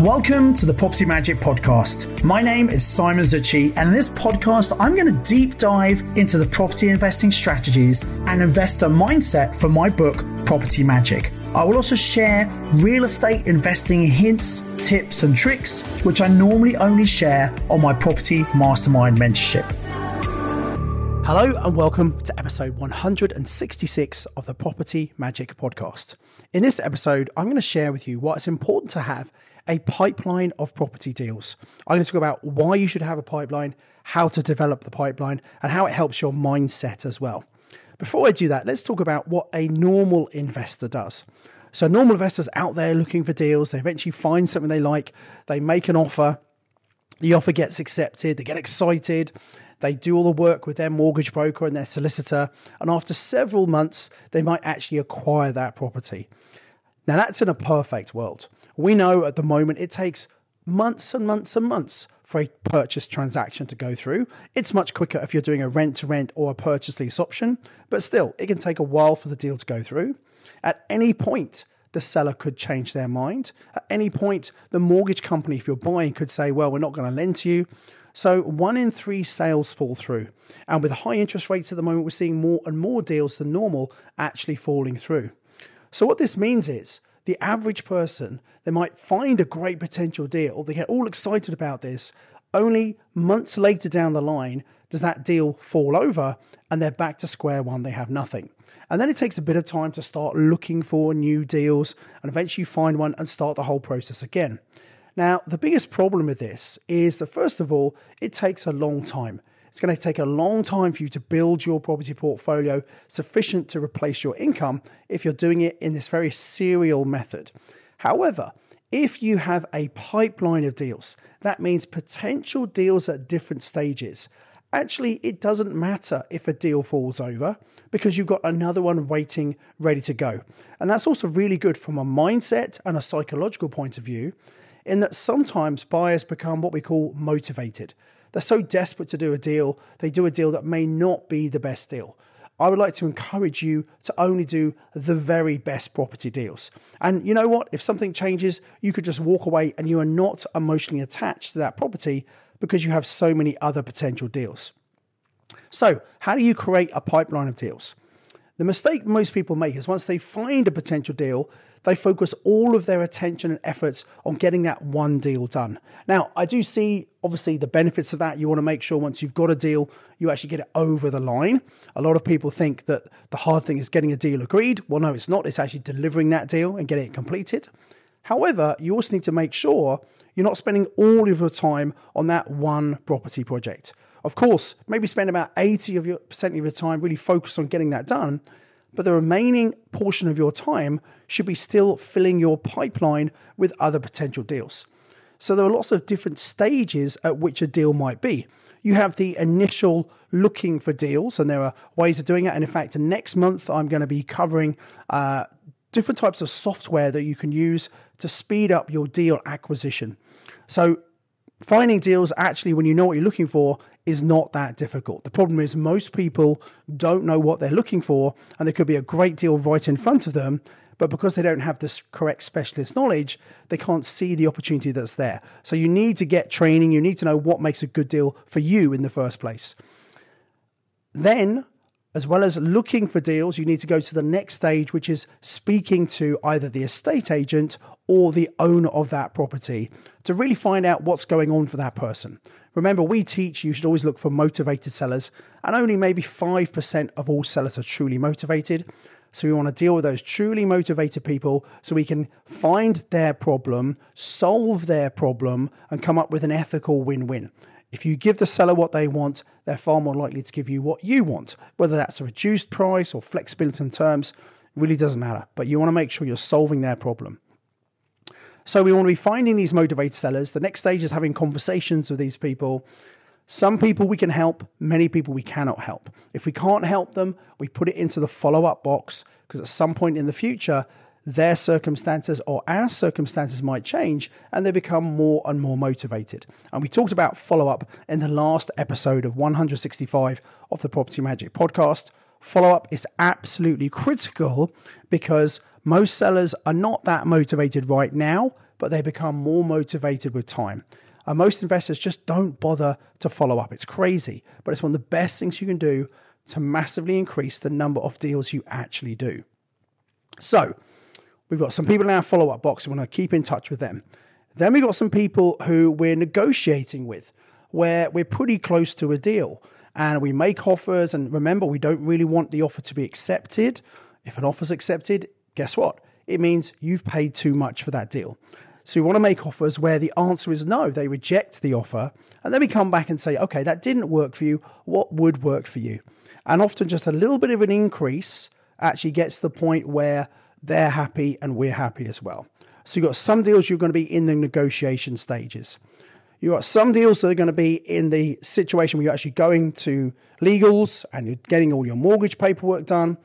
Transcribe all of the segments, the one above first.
Welcome to the Property Magic Podcast. My name is Simon Zutshi, and in this podcast, I'm going to deep dive into the property investing strategies and investor mindset for my book, Property Magic. I will also share real estate investing hints, tips, and tricks, which I normally only share on my Property Mastermind mentorship. Hello, and welcome to episode 166 of the Property Magic Podcast. In this episode, I'm going to share with you why it's important to have a pipeline of property deals. I'm going to talk about why you should have a pipeline, how to develop the pipeline, and how it helps your mindset as well. Before I do that, let's talk about what a normal investor does. So, normal investors out there looking for deals, they eventually find something they like, they make an offer, the offer gets accepted, they get excited, they do all the work with their mortgage broker and their solicitor, and after several months, they might actually acquire that property. Now, that's in a perfect world. We know at the moment it takes months and months and months for a purchase transaction to go through. It's much quicker if you're doing a rent to rent or a purchase lease option, but still, it can take a while for the deal to go through. At any point, the seller could change their mind. At any point, the mortgage company, if you're buying, could say, Well, we're not going to lend to you. So, one in three sales fall through. And with high interest rates at the moment, we're seeing more and more deals than normal actually falling through. So, what this means is the average person, they might find a great potential deal, they get all excited about this, only months later down the line does that deal fall over and they're back to square one, they have nothing. And then it takes a bit of time to start looking for new deals and eventually find one and start the whole process again. Now, the biggest problem with this is that, first of all, it takes a long time. It's going to take a long time for you to build your property portfolio sufficient to replace your income if you're doing it in this very serial method. However, if you have a pipeline of deals, that means potential deals at different stages. Actually, it doesn't matter if a deal falls over because you've got another one waiting, ready to go. And that's also really good from a mindset and a psychological point of view, in that sometimes buyers become what we call motivated. They're so desperate to do a deal, they do a deal that may not be the best deal. I would like to encourage you to only do the very best property deals. And you know what? If something changes, you could just walk away and you are not emotionally attached to that property because you have so many other potential deals. So, how do you create a pipeline of deals? The mistake most people make is once they find a potential deal, they focus all of their attention and efforts on getting that one deal done. Now, I do see obviously the benefits of that. You want to make sure once you've got a deal, you actually get it over the line. A lot of people think that the hard thing is getting a deal agreed. Well, no, it's not. It's actually delivering that deal and getting it completed. However, you also need to make sure you're not spending all of your time on that one property project. Of course, maybe spend about 80 of your percent of your time really focused on getting that done but the remaining portion of your time should be still filling your pipeline with other potential deals. So there are lots of different stages at which a deal might be. You have the initial looking for deals, and there are ways of doing it. And in fact, next month I'm going to be covering uh, different types of software that you can use to speed up your deal acquisition. So finding deals actually when you know what you're looking for is not that difficult. The problem is most people don't know what they're looking for, and there could be a great deal right in front of them, but because they don't have this correct specialist knowledge, they can't see the opportunity that's there. So you need to get training, you need to know what makes a good deal for you in the first place. Then as well as looking for deals, you need to go to the next stage, which is speaking to either the estate agent or the owner of that property to really find out what's going on for that person. Remember, we teach you should always look for motivated sellers, and only maybe 5% of all sellers are truly motivated. So we want to deal with those truly motivated people so we can find their problem, solve their problem, and come up with an ethical win win. If you give the seller what they want, they're far more likely to give you what you want. Whether that's a reduced price or flexibility in terms, really doesn't matter. But you want to make sure you're solving their problem. So we want to be finding these motivated sellers. The next stage is having conversations with these people. Some people we can help, many people we cannot help. If we can't help them, we put it into the follow up box because at some point in the future, their circumstances or our circumstances might change and they become more and more motivated. And we talked about follow up in the last episode of 165 of the Property Magic podcast. Follow up is absolutely critical because most sellers are not that motivated right now, but they become more motivated with time. And most investors just don't bother to follow up. It's crazy, but it's one of the best things you can do to massively increase the number of deals you actually do. So, we've got some people in our follow up box. We want to keep in touch with them. Then we've got some people who we're negotiating with, where we're pretty close to a deal and we make offers. And remember, we don't really want the offer to be accepted. If an offer's accepted, guess what? It means you've paid too much for that deal. So we want to make offers where the answer is no, they reject the offer. And then we come back and say, okay, that didn't work for you. What would work for you? And often just a little bit of an increase actually gets to the point where they're happy and we're happy as well. So you've got some deals you're going to be in the negotiation stages. You've got some deals that are going to be in the situation where you're actually going to legals and you're getting all your mortgage paperwork done.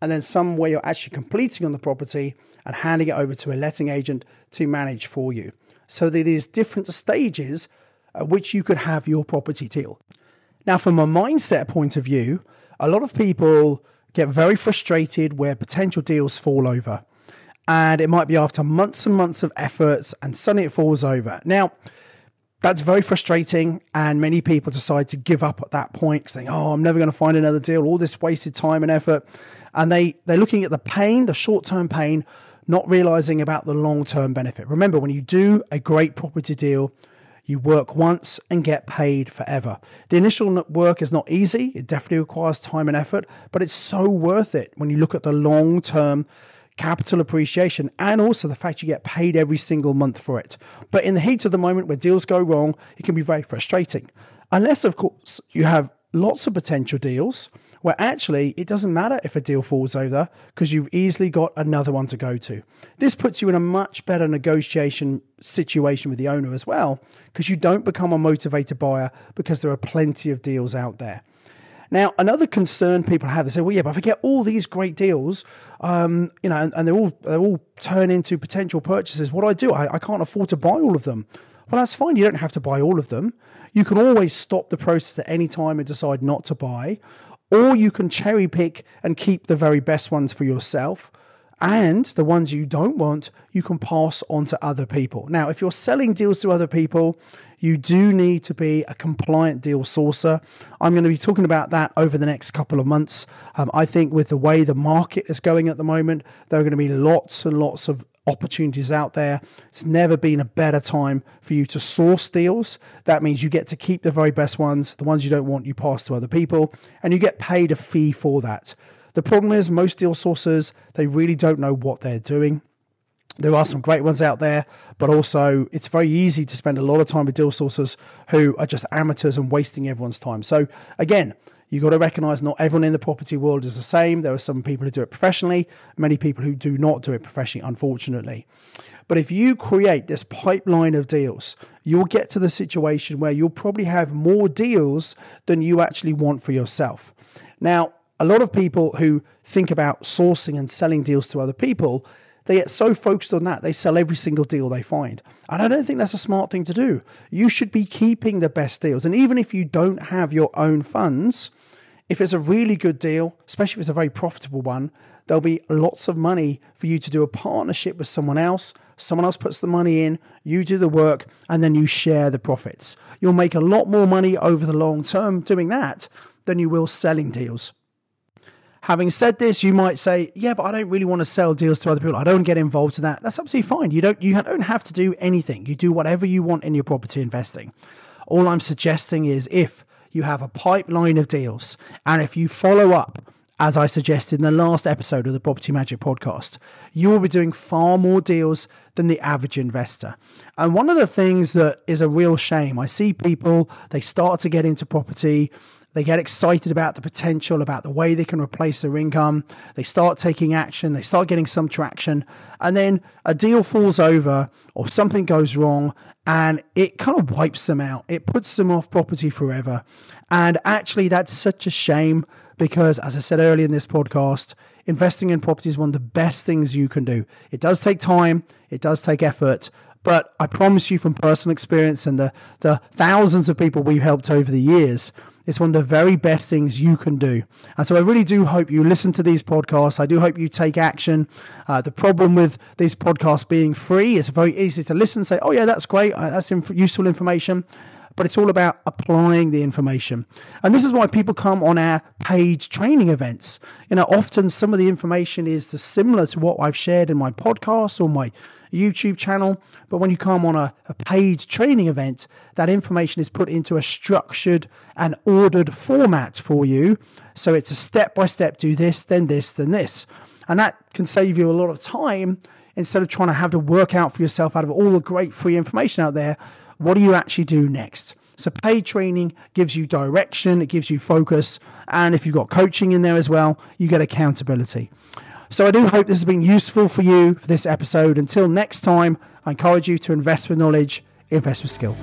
And then some where you're actually completing on the property and handing it over to a letting agent to manage for you. So there's different stages at which you could have your property deal. Now, from a mindset point of view, a lot of people get very frustrated where potential deals fall over. And it might be after months and months of efforts and suddenly it falls over. Now, that's very frustrating. And many people decide to give up at that point, saying, Oh, I'm never going to find another deal, all this wasted time and effort. And they, they're looking at the pain, the short term pain, not realizing about the long term benefit. Remember, when you do a great property deal, you work once and get paid forever. The initial work is not easy, it definitely requires time and effort, but it's so worth it when you look at the long term capital appreciation, and also the fact you get paid every single month for it. But in the heat of the moment where deals go wrong, it can be very frustrating. Unless, of course, you have lots of potential deals where actually it doesn't matter if a deal falls over because you've easily got another one to go to. This puts you in a much better negotiation situation with the owner as well because you don't become a motivated buyer because there are plenty of deals out there. Now, another concern people have, they say, well, yeah, but if I get all these great deals, um, you know, and, and, they're all they all turn into potential purchases, what do I do? I, I can't afford to buy all of them. Well, that's fine. You don't have to buy all of them. You can always stop the process at any time and decide not to buy, or you can cherry pick and keep the very best ones for yourself. And the ones you don't want, you can pass on to other people. Now, if you're selling deals to other people, you do need to be a compliant deal sourcer. I'm going to be talking about that over the next couple of months. Um, I think with the way the market is going at the moment, there are going to be lots and lots of opportunities out there. It's never been a better time for you to source deals. That means you get to keep the very best ones. The ones you don't want, you pass to other people, and you get paid a fee for that. The problem is, most deal sources, they really don't know what they're doing. There are some great ones out there, but also it's very easy to spend a lot of time with deal sources who are just amateurs and wasting everyone's time. So, again, you've got to recognize not everyone in the property world is the same. There are some people who do it professionally, many people who do not do it professionally, unfortunately. But if you create this pipeline of deals, you'll get to the situation where you'll probably have more deals than you actually want for yourself. Now, a lot of people who think about sourcing and selling deals to other people they get so focused on that, they sell every single deal they find. And I don't think that's a smart thing to do. You should be keeping the best deals. And even if you don't have your own funds, if it's a really good deal, especially if it's a very profitable one, there'll be lots of money for you to do a partnership with someone else. Someone else puts the money in, you do the work, and then you share the profits. You'll make a lot more money over the long term doing that than you will selling deals. Having said this, you might say, "Yeah, but I don't really want to sell deals to other people. I don't get involved in that." That's absolutely fine. You don't you don't have to do anything. You do whatever you want in your property investing. All I'm suggesting is if you have a pipeline of deals and if you follow up as I suggested in the last episode of the Property Magic podcast, you will be doing far more deals than the average investor. And one of the things that is a real shame, I see people, they start to get into property, they get excited about the potential, about the way they can replace their income. They start taking action. They start getting some traction. And then a deal falls over or something goes wrong and it kind of wipes them out. It puts them off property forever. And actually, that's such a shame because, as I said earlier in this podcast, investing in property is one of the best things you can do. It does take time, it does take effort. But I promise you from personal experience and the, the thousands of people we've helped over the years, It's one of the very best things you can do. And so I really do hope you listen to these podcasts. I do hope you take action. Uh, the problem with these podcasts being free is very easy to listen and say, oh, yeah, that's great. Uh, that's inf- useful information but it's all about applying the information. And this is why people come on our paid training events. You know, often some of the information is similar to what I've shared in my podcast or my YouTube channel. But when you come on a, a paid training event, that information is put into a structured and ordered format for you. So it's a step by step do this, then this, then this. And that can save you a lot of time instead of trying to have to work out for yourself out of all the great free information out there what do you actually do next? So, paid training gives you direction, it gives you focus, and if you've got coaching in there as well, you get accountability. So, I do hope this has been useful for you for this episode. Until next time, I encourage you to invest with knowledge, invest with skill.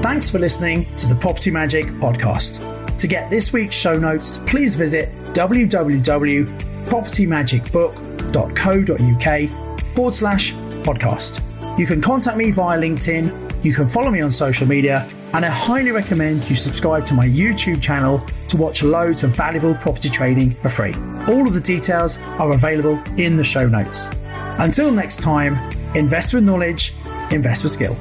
Thanks for listening to the Property Magic podcast. To get this week's show notes, please visit www.propertymagicbook.co.uk forward slash podcast. You can contact me via LinkedIn you can follow me on social media, and I highly recommend you subscribe to my YouTube channel to watch loads of valuable property trading for free. All of the details are available in the show notes. Until next time, invest with knowledge, invest with skill.